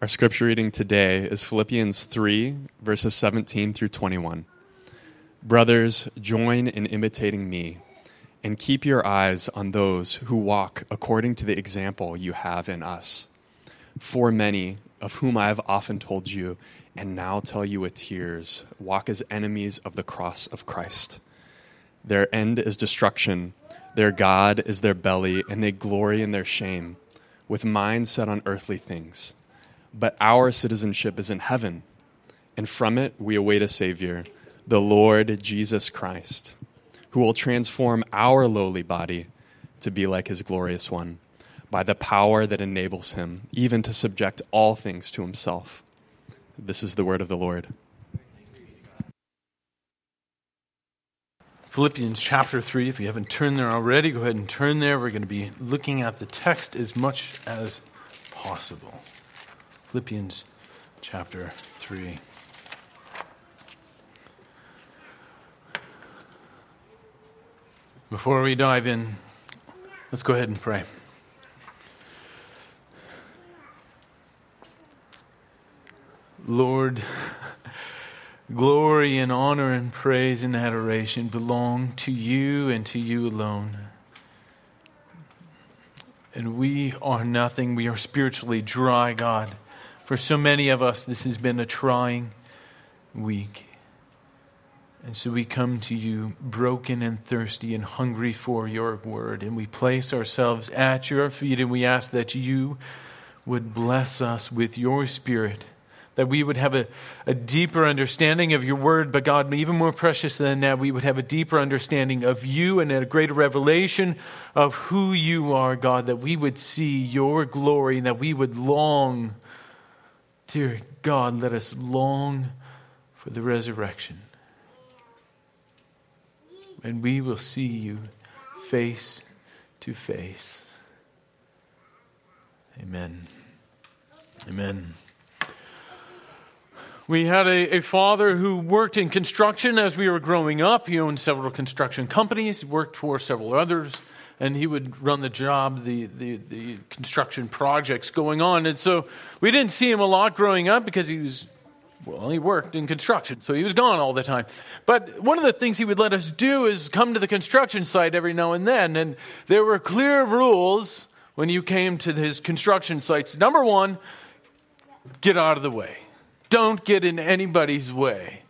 Our scripture reading today is Philippians 3, verses 17 through 21. Brothers, join in imitating me, and keep your eyes on those who walk according to the example you have in us. For many, of whom I have often told you, and now tell you with tears, walk as enemies of the cross of Christ. Their end is destruction, their God is their belly, and they glory in their shame, with minds set on earthly things. But our citizenship is in heaven, and from it we await a Savior, the Lord Jesus Christ, who will transform our lowly body to be like his glorious one by the power that enables him even to subject all things to himself. This is the word of the Lord. Philippians chapter 3. If you haven't turned there already, go ahead and turn there. We're going to be looking at the text as much as possible. Philippians chapter 3. Before we dive in, let's go ahead and pray. Lord, glory and honor and praise and adoration belong to you and to you alone. And we are nothing. We are spiritually dry, God. For so many of us, this has been a trying week. And so we come to you broken and thirsty and hungry for your word. And we place ourselves at your feet and we ask that you would bless us with your spirit that we would have a, a deeper understanding of your word, but God, even more precious than that, we would have a deeper understanding of you and a greater revelation of who you are, God, that we would see your glory and that we would long, dear God, let us long for the resurrection. And we will see you face to face. Amen. Amen. We had a, a, father who worked in construction as we were growing up. He owned several construction companies, worked for several others, and he would run the job, the, the, the construction projects going on. And so we didn't see him a lot growing up because he was, well, he worked in construction, so he was gone all the time. But one of the things he would let us do is come to the construction site every now and then. And there were clear rules when you came to his construction sites. Number one, get out of the way don't get in anybody's way.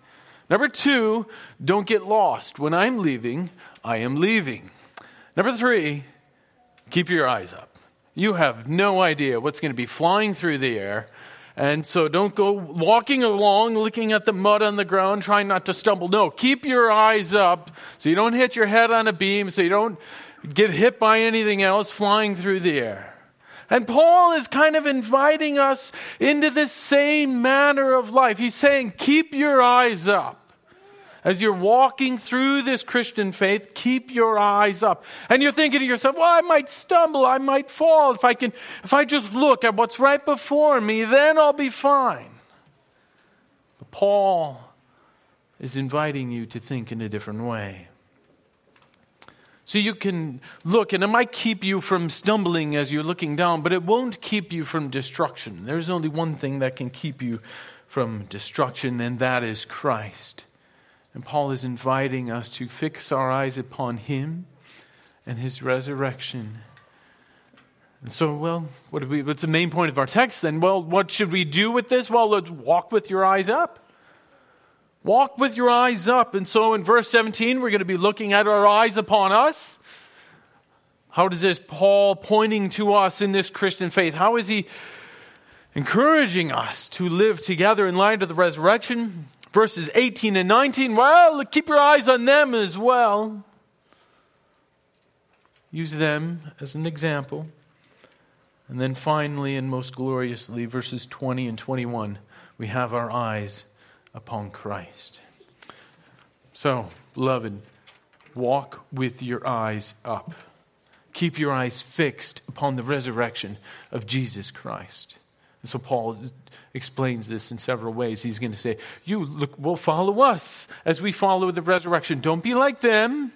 Number two, don't get lost. When I'm leaving, I am leaving. Number three, keep your eyes up. You have no idea what's going to be flying through the air. And so don't go walking along looking at the mud on the ground, trying not to stumble. No, keep your eyes up so you don't hit your head on a beam, so you don't get hit by anything else flying through the air. And Paul is kind of inviting us into this same manner of life. He's saying, keep your eyes up. As you're walking through this Christian faith, keep your eyes up. And you're thinking to yourself, well, I might stumble, I might fall. If I can, if I just look at what's right before me, then I'll be fine. But Paul is inviting you to think in a different way. So you can look, and it might keep you from stumbling as you're looking down, but it won't keep you from destruction. There's only one thing that can keep you from destruction, and that is Christ. And Paul is inviting us to fix our eyes upon Him and His resurrection. And so, well, what we, what's the main point of our text then? Well, what should we do with this? Well, let's walk with your eyes up. Walk with your eyes up. And so in verse 17, we're going to be looking at our eyes upon us. How does this Paul pointing to us in this Christian faith? How is he encouraging us to live together in light of the resurrection? Verses 18 and 19, well, keep your eyes on them as well. Use them as an example. And then finally, and most gloriously, verses 20 and 21, we have our eyes upon Christ. So, beloved, walk with your eyes up. Keep your eyes fixed upon the resurrection of Jesus Christ. So Paul explains this in several ways. He's going to say, You look will follow us as we follow the resurrection. Don't be like them,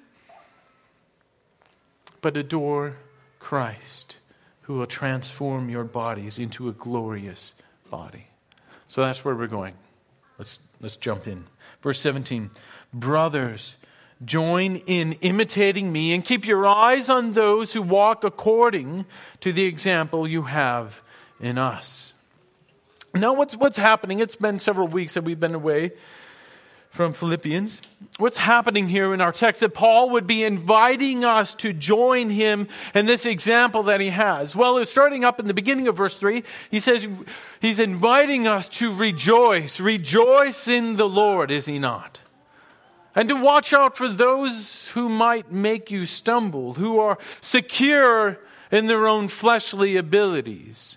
but adore Christ, who will transform your bodies into a glorious body. So that's where we're going. Let's, let's jump in. Verse 17 Brothers, join in imitating me and keep your eyes on those who walk according to the example you have in us. Now, what's, what's happening? It's been several weeks that we've been away from Philippians. What's happening here in our text that Paul would be inviting us to join him in this example that he has? Well, it's starting up in the beginning of verse 3. He says he's inviting us to rejoice. Rejoice in the Lord, is he not? And to watch out for those who might make you stumble, who are secure in their own fleshly abilities.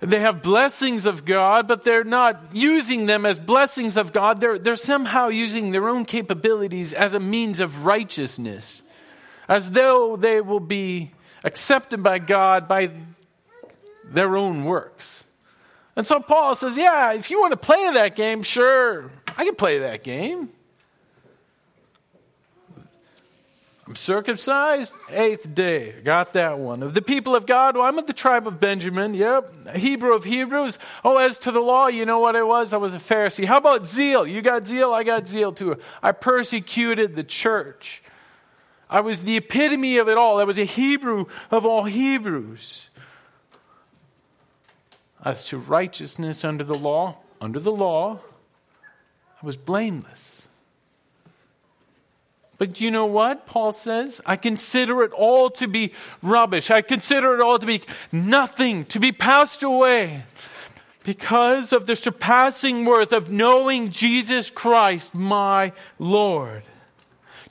They have blessings of God, but they're not using them as blessings of God. They're, they're somehow using their own capabilities as a means of righteousness, as though they will be accepted by God by their own works. And so Paul says, Yeah, if you want to play that game, sure, I can play that game. I'm circumcised, eighth day. Got that one. Of the people of God, well, I'm of the tribe of Benjamin. Yep. Hebrew of Hebrews. Oh, as to the law, you know what I was? I was a Pharisee. How about zeal? You got zeal? I got zeal too. I persecuted the church. I was the epitome of it all. I was a Hebrew of all Hebrews. As to righteousness under the law, under the law, I was blameless. But you know what? Paul says, I consider it all to be rubbish. I consider it all to be nothing, to be passed away because of the surpassing worth of knowing Jesus Christ, my Lord.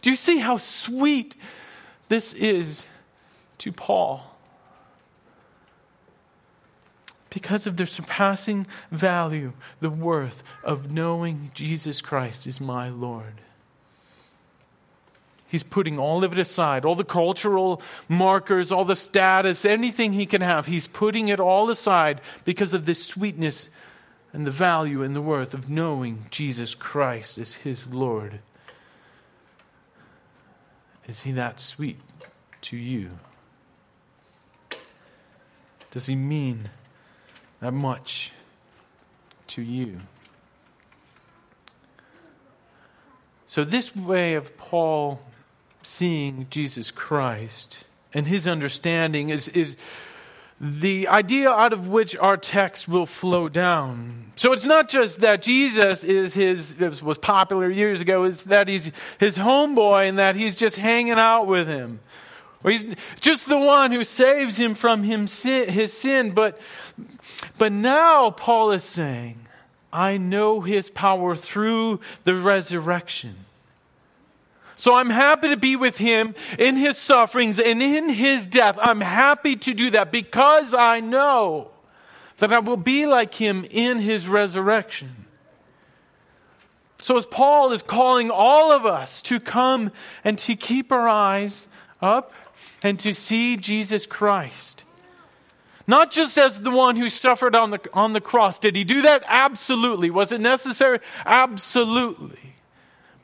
Do you see how sweet this is to Paul? Because of the surpassing value, the worth of knowing Jesus Christ is my Lord. He's putting all of it aside, all the cultural markers, all the status, anything he can have. He's putting it all aside because of the sweetness and the value and the worth of knowing Jesus Christ as his Lord. Is he that sweet to you? Does he mean that much to you? So, this way of Paul seeing Jesus Christ and his understanding is, is the idea out of which our text will flow down. So it's not just that Jesus is his, was popular years ago, is that he's his homeboy and that he's just hanging out with him. Or he's just the one who saves him from him sin, his sin. But, but now Paul is saying, I know his power through the resurrection. So I'm happy to be with him in his sufferings and in his death. I'm happy to do that because I know that I will be like him in his resurrection. So, as Paul is calling all of us to come and to keep our eyes up and to see Jesus Christ, not just as the one who suffered on the, on the cross. Did he do that? Absolutely. Was it necessary? Absolutely.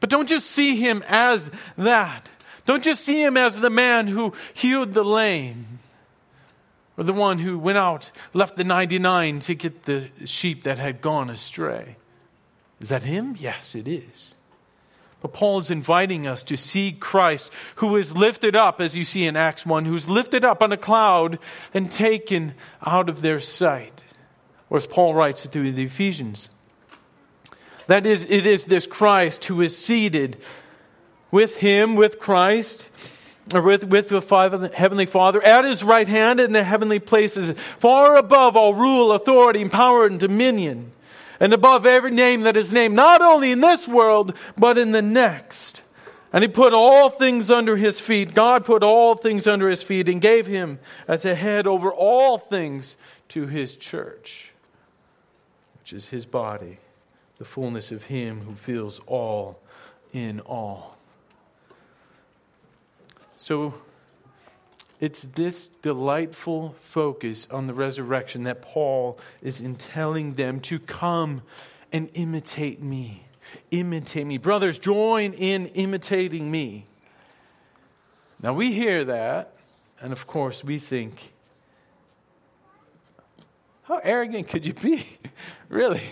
But don't just see him as that. Don't just see him as the man who healed the lame or the one who went out, left the 99 to get the sheep that had gone astray. Is that him? Yes, it is. But Paul is inviting us to see Christ, who is lifted up, as you see in Acts 1, who's lifted up on a cloud and taken out of their sight. Or as Paul writes to the Ephesians, that is, it is this Christ who is seated with him, with Christ, or with, with the Father, Heavenly Father, at his right hand in the heavenly places, far above all rule, authority, and power and dominion, and above every name that is named, not only in this world, but in the next. And he put all things under his feet. God put all things under his feet and gave him as a head over all things to his church, which is his body the fullness of Him who fills all in all. So, it's this delightful focus on the resurrection that Paul is in telling them to come and imitate me. Imitate me. Brothers, join in imitating me. Now we hear that, and of course we think, How arrogant could you be? really?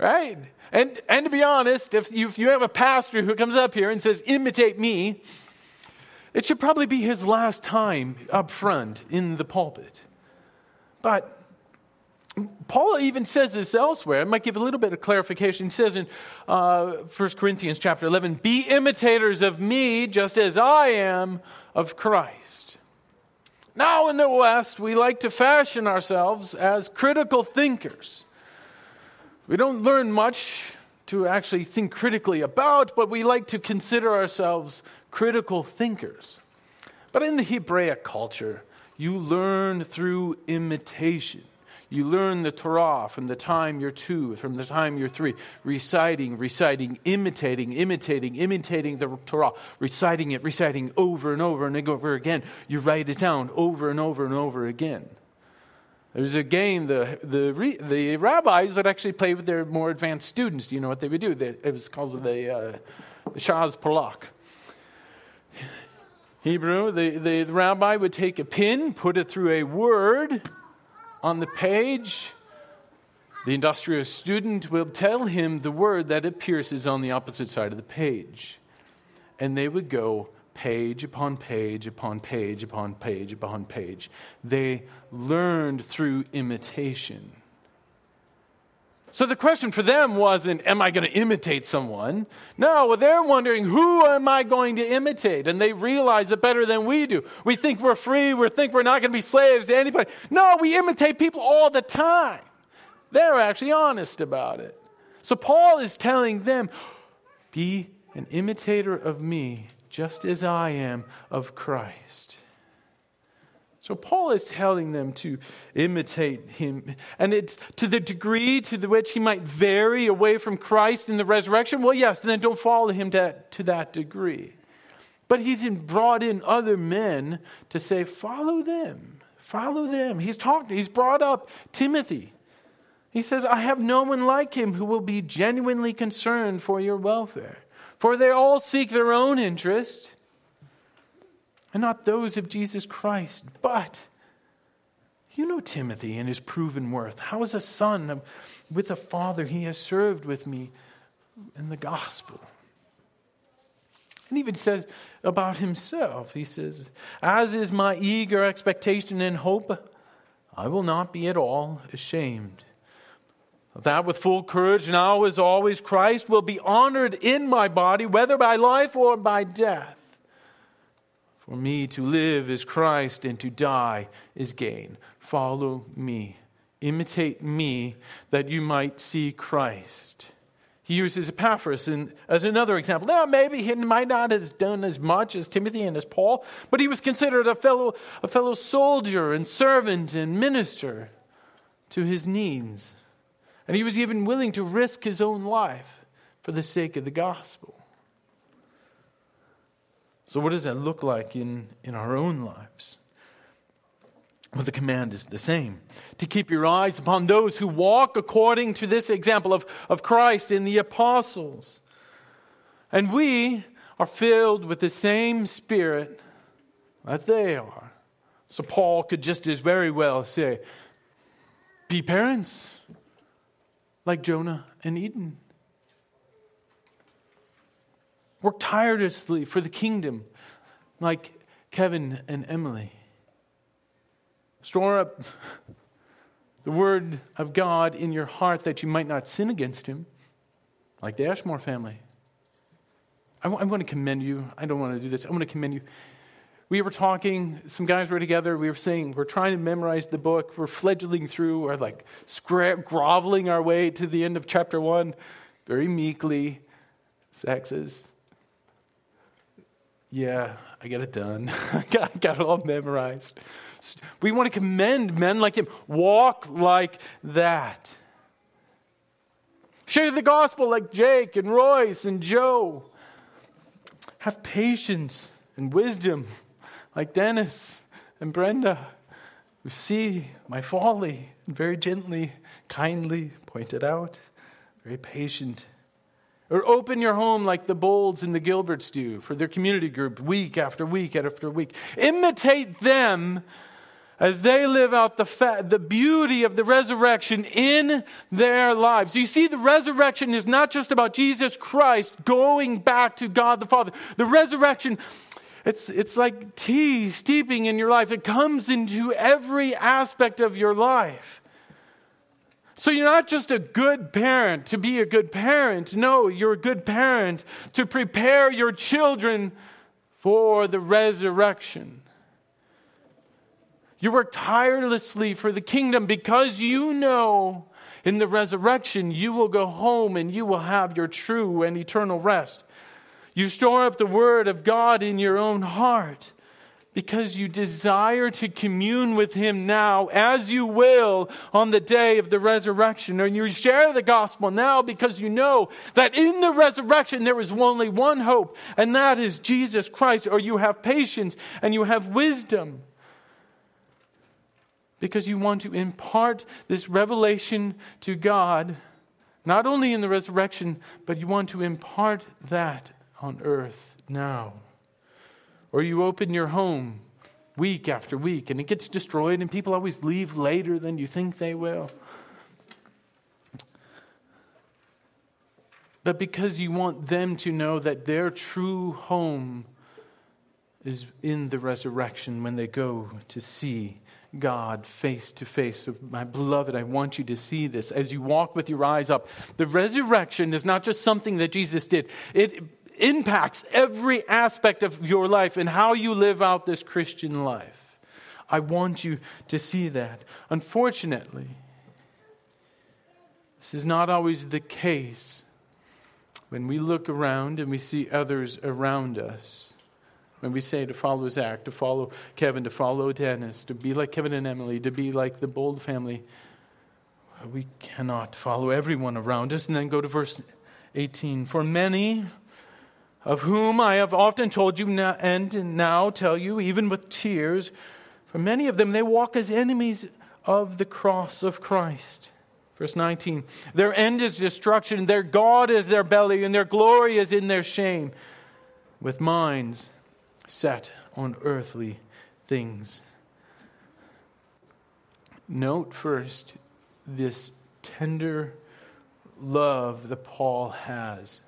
Right? And, and to be honest, if you, if you have a pastor who comes up here and says, imitate me, it should probably be his last time up front in the pulpit. But Paul even says this elsewhere. I might give a little bit of clarification. He says in uh, 1 Corinthians chapter 11, Be imitators of me just as I am of Christ. Now, in the West, we like to fashion ourselves as critical thinkers. We don't learn much to actually think critically about, but we like to consider ourselves critical thinkers. But in the Hebraic culture, you learn through imitation. You learn the Torah from the time you're two, from the time you're three, reciting, reciting, imitating, imitating, imitating the Torah, reciting it, reciting over and over and over again. You write it down over and over and over again. There's a game the, the, the rabbis would actually play with their more advanced students. Do you know what they would do? It was called the, uh, the Shas Pollak. Hebrew, the, the, rabbi would take a pin, put it through a word on the page. The industrious student will tell him the word that appears on the opposite side of the page. And they would go page upon page upon page upon page upon page. They learned through imitation. So the question for them wasn't, Am I going to imitate someone? No, well, they're wondering, Who am I going to imitate? And they realize it better than we do. We think we're free, we think we're not going to be slaves to anybody. No, we imitate people all the time. They're actually honest about it. So Paul is telling them, Be an imitator of me just as I am of Christ. So Paul is telling them to imitate him. And it's to the degree to which he might vary away from Christ in the resurrection. Well, yes, then don't follow him to, to that degree. But he's brought in other men to say, follow them. Follow them. He's talked, he's brought up Timothy. He says, I have no one like him who will be genuinely concerned for your welfare. For they all seek their own interest and not those of Jesus Christ. But you know Timothy and his proven worth. How as a son with a father he has served with me in the gospel. And even says about himself, he says, As is my eager expectation and hope, I will not be at all ashamed that with full courage now as always Christ will be honored in my body, whether by life or by death. For me to live is Christ, and to die is gain. Follow me. Imitate me that you might see Christ. He uses Epaphras in, as another example. Now, maybe he might not have done as much as Timothy and as Paul, but he was considered a fellow, a fellow soldier and servant and minister to his needs. And he was even willing to risk his own life for the sake of the gospel. So, what does that look like in, in our own lives? Well, the command is the same to keep your eyes upon those who walk according to this example of, of Christ in the apostles. And we are filled with the same spirit that they are. So, Paul could just as very well say, Be parents like Jonah and Eden. Work tirelessly for the kingdom, like Kevin and Emily. Store up the word of God in your heart that you might not sin against him, like the Ashmore family. I'm, going to commend you. I don't want to do this. I want to commend you we were talking, some guys were together, we were saying, we're trying to memorize the book, we're fledgling through, we're like scra- groveling our way to the end of chapter one, very meekly. Sexes. Yeah, I got it done. I got, got it all memorized. We want to commend men like him. Walk like that. Share the gospel like Jake and Royce and Joe. Have patience and wisdom like Dennis and Brenda, who see my folly and very gently, kindly point it out, very patient. Or open your home like the Bolds and the Gilberts do for their community group week after week after week. Imitate them as they live out the, fa- the beauty of the resurrection in their lives. You see, the resurrection is not just about Jesus Christ going back to God the Father. The resurrection, it's, it's like tea steeping in your life, it comes into every aspect of your life. So you're not just a good parent to be a good parent. No, you're a good parent to prepare your children for the resurrection. You work tirelessly for the kingdom because you know in the resurrection you will go home and you will have your true and eternal rest. You store up the word of God in your own heart because you desire to commune with him now as you will on the day of the resurrection. And you share the gospel now because you know that in the resurrection there is only one hope, and that is Jesus Christ. Or you have patience and you have wisdom because you want to impart this revelation to God, not only in the resurrection, but you want to impart that on earth now. Or you open your home week after week and it gets destroyed, and people always leave later than you think they will. But because you want them to know that their true home is in the resurrection when they go to see God face to face. So, my beloved, I want you to see this as you walk with your eyes up. The resurrection is not just something that Jesus did, it impacts every aspect of your life and how you live out this Christian life. I want you to see that. Unfortunately, this is not always the case when we look around and we see others around us. When we say to follow Zach, to follow Kevin, to follow Dennis, to be like Kevin and Emily, to be like the Bold family, we cannot follow everyone around us. And then go to verse 18. For many of whom I have often told you and now tell you, even with tears, for many of them they walk as enemies of the cross of Christ. Verse 19 Their end is destruction, their God is their belly, and their glory is in their shame, with minds set on earthly things. Note first this tender love that Paul has.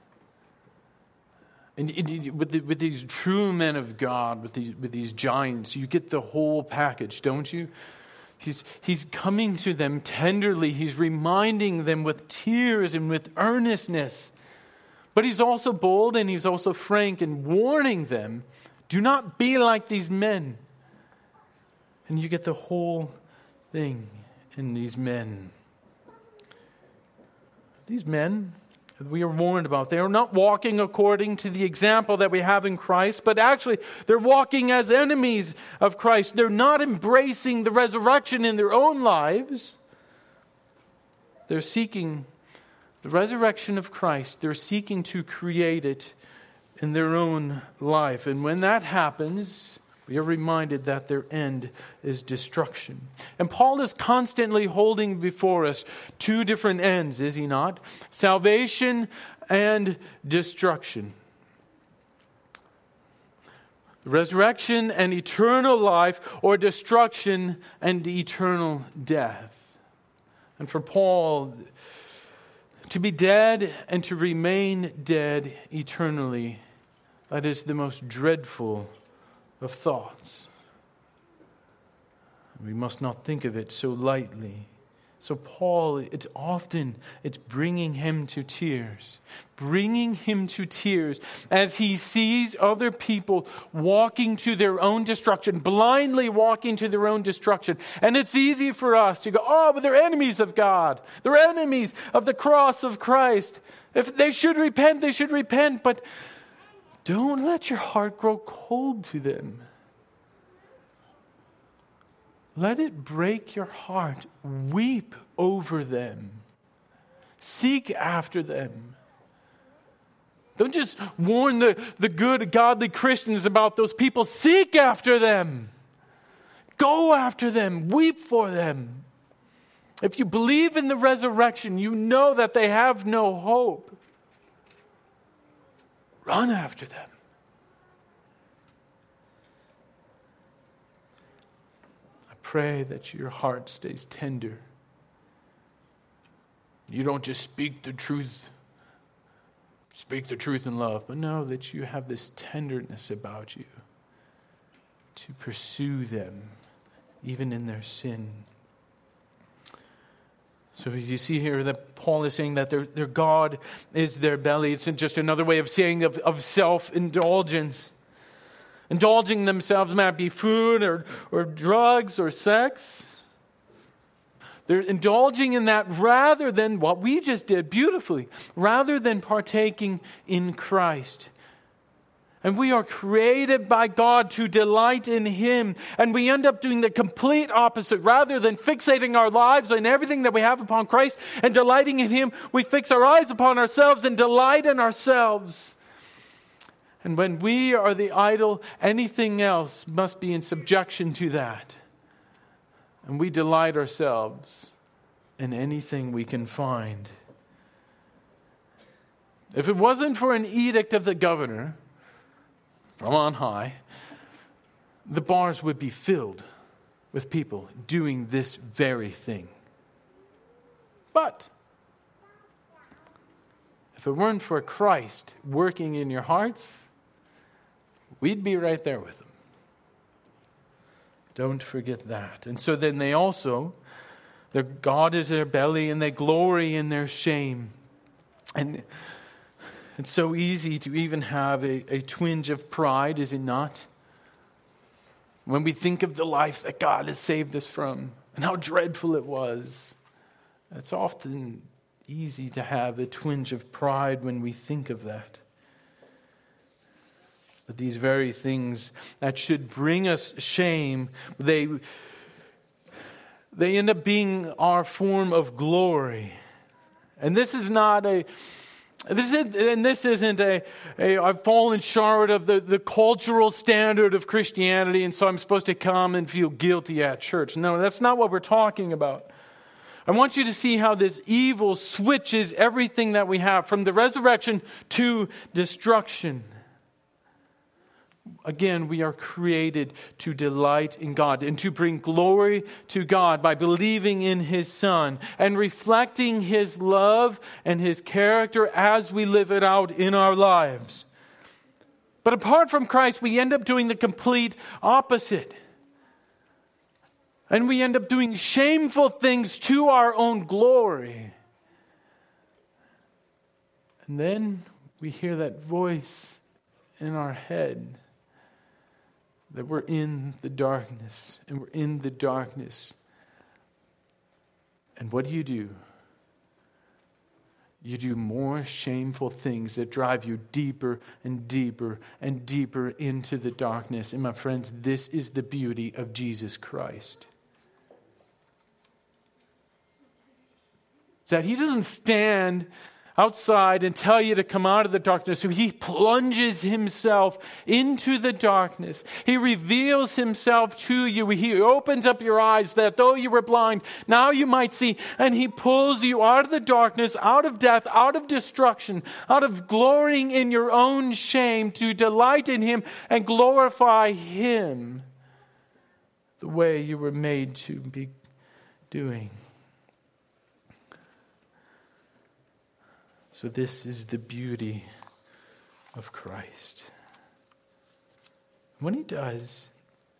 And with, the, with these true men of God, with these, with these giants, you get the whole package, don't you? He's, he's coming to them tenderly. He's reminding them with tears and with earnestness. But he's also bold and he's also frank and warning them do not be like these men. And you get the whole thing in these men. These men we are warned about, they are not walking according to the example that we have in Christ, but actually they're walking as enemies of Christ. They're not embracing the resurrection in their own lives. They're seeking the resurrection of Christ, they're seeking to create it in their own life. And when that happens, we are reminded that their end is destruction. And Paul is constantly holding before us two different ends, is he not? Salvation and destruction. Resurrection and eternal life, or destruction and eternal death. And for Paul, to be dead and to remain dead eternally that is the most dreadful of thoughts. We must not think of it so lightly. So Paul, it's often it's bringing him to tears, bringing him to tears as he sees other people walking to their own destruction, blindly walking to their own destruction. And it's easy for us to go, "Oh, but they're enemies of God. They're enemies of the cross of Christ. If they should repent, they should repent." But don't let your heart grow cold to them. Let it break your heart. Weep over them. Seek after them. Don't just warn the, the good, godly Christians about those people. Seek after them. Go after them. Weep for them. If you believe in the resurrection, you know that they have no hope. Run after them. I pray that your heart stays tender. You don't just speak the truth, speak the truth in love, but know that you have this tenderness about you to pursue them, even in their sin. So you see here that Paul is saying that their, their God is their belly. It's just another way of saying of, of self indulgence. Indulging themselves might be food or, or drugs or sex. They're indulging in that rather than what we just did beautifully, rather than partaking in Christ. And we are created by God to delight in Him. And we end up doing the complete opposite. Rather than fixating our lives and everything that we have upon Christ and delighting in Him, we fix our eyes upon ourselves and delight in ourselves. And when we are the idol, anything else must be in subjection to that. And we delight ourselves in anything we can find. If it wasn't for an edict of the governor, from on high, the bars would be filled with people doing this very thing. But if it weren't for Christ working in your hearts, we'd be right there with them. Don't forget that. And so then they also, their God is their belly, and they glory in their shame. And it's so easy to even have a, a twinge of pride, is it not? When we think of the life that God has saved us from and how dreadful it was, it's often easy to have a twinge of pride when we think of that. But these very things that should bring us shame, they, they end up being our form of glory. And this is not a this isn't, and this isn't a, a I've fallen short of the, the cultural standard of Christianity, and so I'm supposed to come and feel guilty at church. No, that's not what we're talking about. I want you to see how this evil switches everything that we have from the resurrection to destruction. Again, we are created to delight in God and to bring glory to God by believing in His Son and reflecting His love and His character as we live it out in our lives. But apart from Christ, we end up doing the complete opposite. And we end up doing shameful things to our own glory. And then we hear that voice in our head that we're in the darkness and we're in the darkness. And what do you do? You do more shameful things that drive you deeper and deeper and deeper into the darkness. And my friends, this is the beauty of Jesus Christ. That he doesn't stand outside and tell you to come out of the darkness. So he plunges himself into the darkness. He reveals himself to you. He opens up your eyes that though you were blind, now you might see. And he pulls you out of the darkness, out of death, out of destruction, out of glorying in your own shame to delight in him and glorify him the way you were made to be doing. So, this is the beauty of Christ. When He does,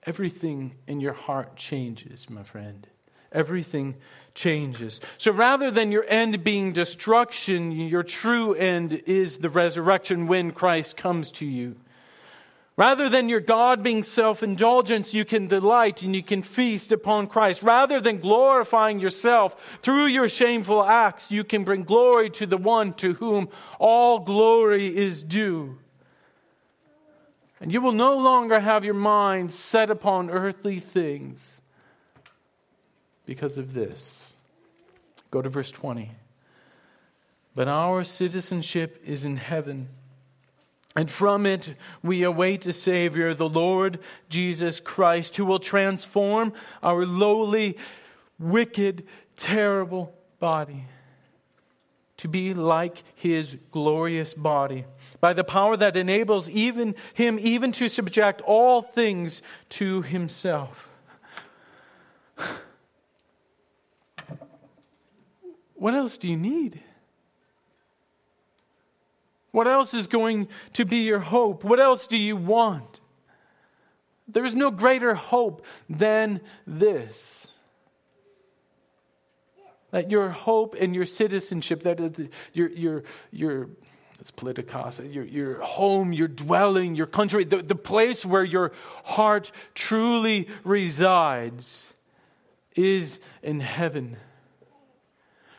everything in your heart changes, my friend. Everything changes. So rather than your end being destruction, your true end is the resurrection when Christ comes to you. Rather than your God being self indulgence, you can delight and you can feast upon Christ. Rather than glorifying yourself through your shameful acts, you can bring glory to the one to whom all glory is due. And you will no longer have your mind set upon earthly things because of this. Go to verse 20. But our citizenship is in heaven and from it we await a Savior, the Lord Jesus Christ, who will transform our lowly, wicked, terrible body to be like his glorious body by the power that enables even him even to subject all things to himself What else do you need? What else is going to be your hope? What else do you want? There is no greater hope than this. That your hope and your citizenship, that your, your, your, it's politicos, your, your home, your dwelling, your country, the, the place where your heart truly resides is in heaven.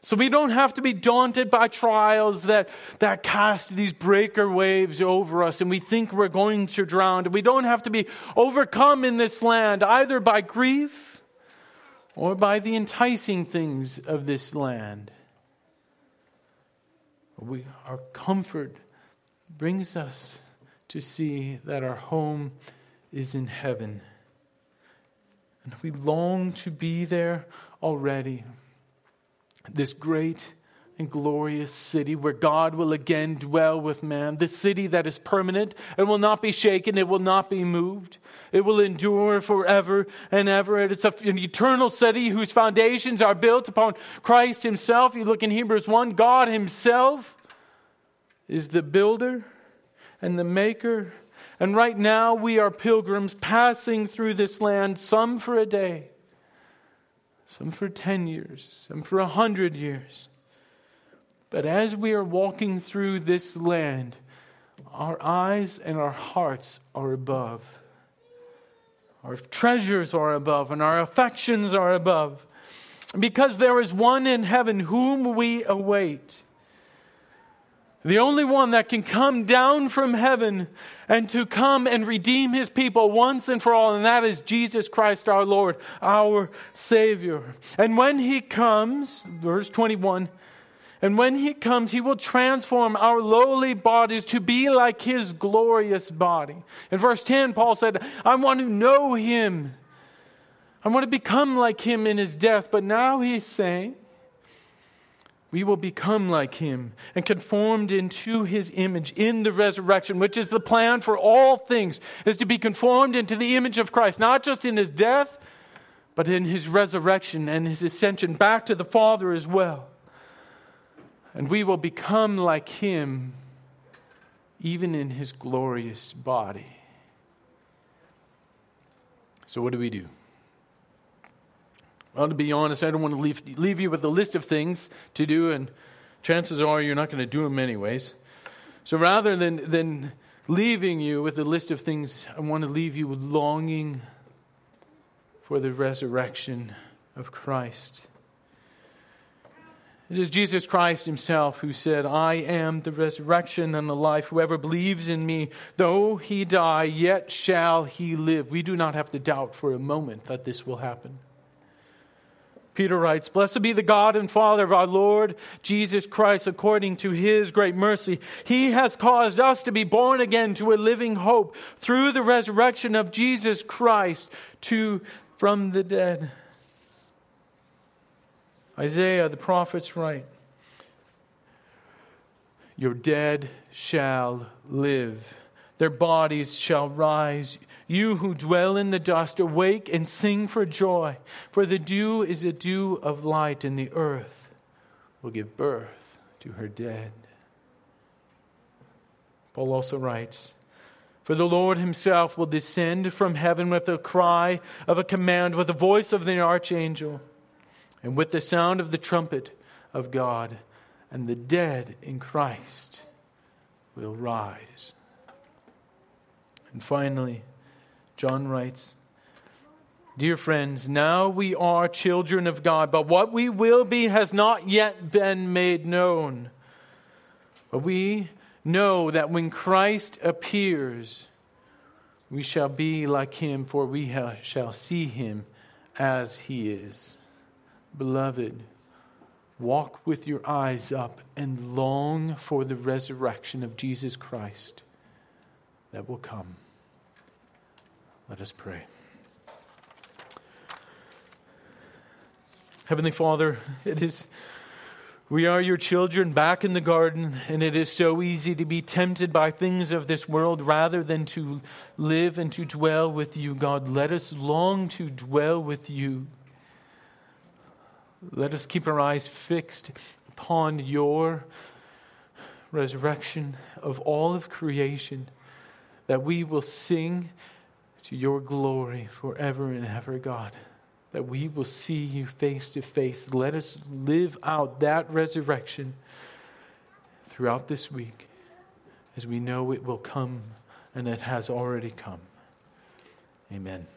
So we don't have to be daunted by trials that, that cast these breaker waves over us and we think we're going to drown. We don't have to be overcome in this land either by grief or by the enticing things of this land. We, our comfort brings us to see that our home is in heaven. And we long to be there already this great and glorious city where God will again dwell with man, this city that is permanent and will not be shaken, it will not be moved, it will endure forever and ever. It's an eternal city whose foundations are built upon Christ Himself. You look in Hebrews 1, God Himself is the builder and the maker. And right now we are pilgrims passing through this land, some for a day some for 10 years, some for 100 years. But as we are walking through this land, our eyes and our hearts are above. Our treasures are above, and our affections are above. Because there is one in heaven whom we await. The only one that can come down from heaven and to come and redeem his people once and for all, and that is Jesus Christ our Lord, our Savior. And when he comes, verse 21, and when he comes, he will transform our lowly bodies to be like his glorious body. In verse 10, Paul said, I want to know him. I want to become like him in his death. But now he's saying, we will become like him and conformed into his image in the resurrection, which is the plan for all things, is to be conformed into the image of Christ, not just in his death, but in his resurrection and his ascension back to the Father as well. And we will become like him even in his glorious body. So, what do we do? Well, to be honest, I don't want to leave, leave you with a list of things to do, and chances are you're not going to do them anyways. So rather than, than leaving you with a list of things, I want to leave you longing for the resurrection of Christ. It is Jesus Christ Himself who said, I am the resurrection and the life. Whoever believes in me, though he die, yet shall he live. We do not have to doubt for a moment that this will happen. Peter writes, Blessed be the God and Father of our Lord Jesus Christ, according to his great mercy. He has caused us to be born again to a living hope through the resurrection of Jesus Christ to, from the dead. Isaiah, the prophets write, Your dead shall live, their bodies shall rise. You who dwell in the dust, awake and sing for joy, for the dew is a dew of light, and the earth will give birth to her dead. Paul also writes, For the Lord himself will descend from heaven with a cry of a command, with the voice of the archangel, and with the sound of the trumpet of God, and the dead in Christ will rise. And finally, John writes, Dear friends, now we are children of God, but what we will be has not yet been made known. But we know that when Christ appears, we shall be like him, for we shall see him as he is. Beloved, walk with your eyes up and long for the resurrection of Jesus Christ that will come. Let us pray. Heavenly Father, it is we are your children back in the garden, and it is so easy to be tempted by things of this world rather than to live and to dwell with you, God. Let us long to dwell with you. Let us keep our eyes fixed upon your resurrection of all of creation, that we will sing to your glory forever and ever, God. That we will see you face to face. Let us live out that resurrection throughout this week as we know it will come and it has already come. Amen.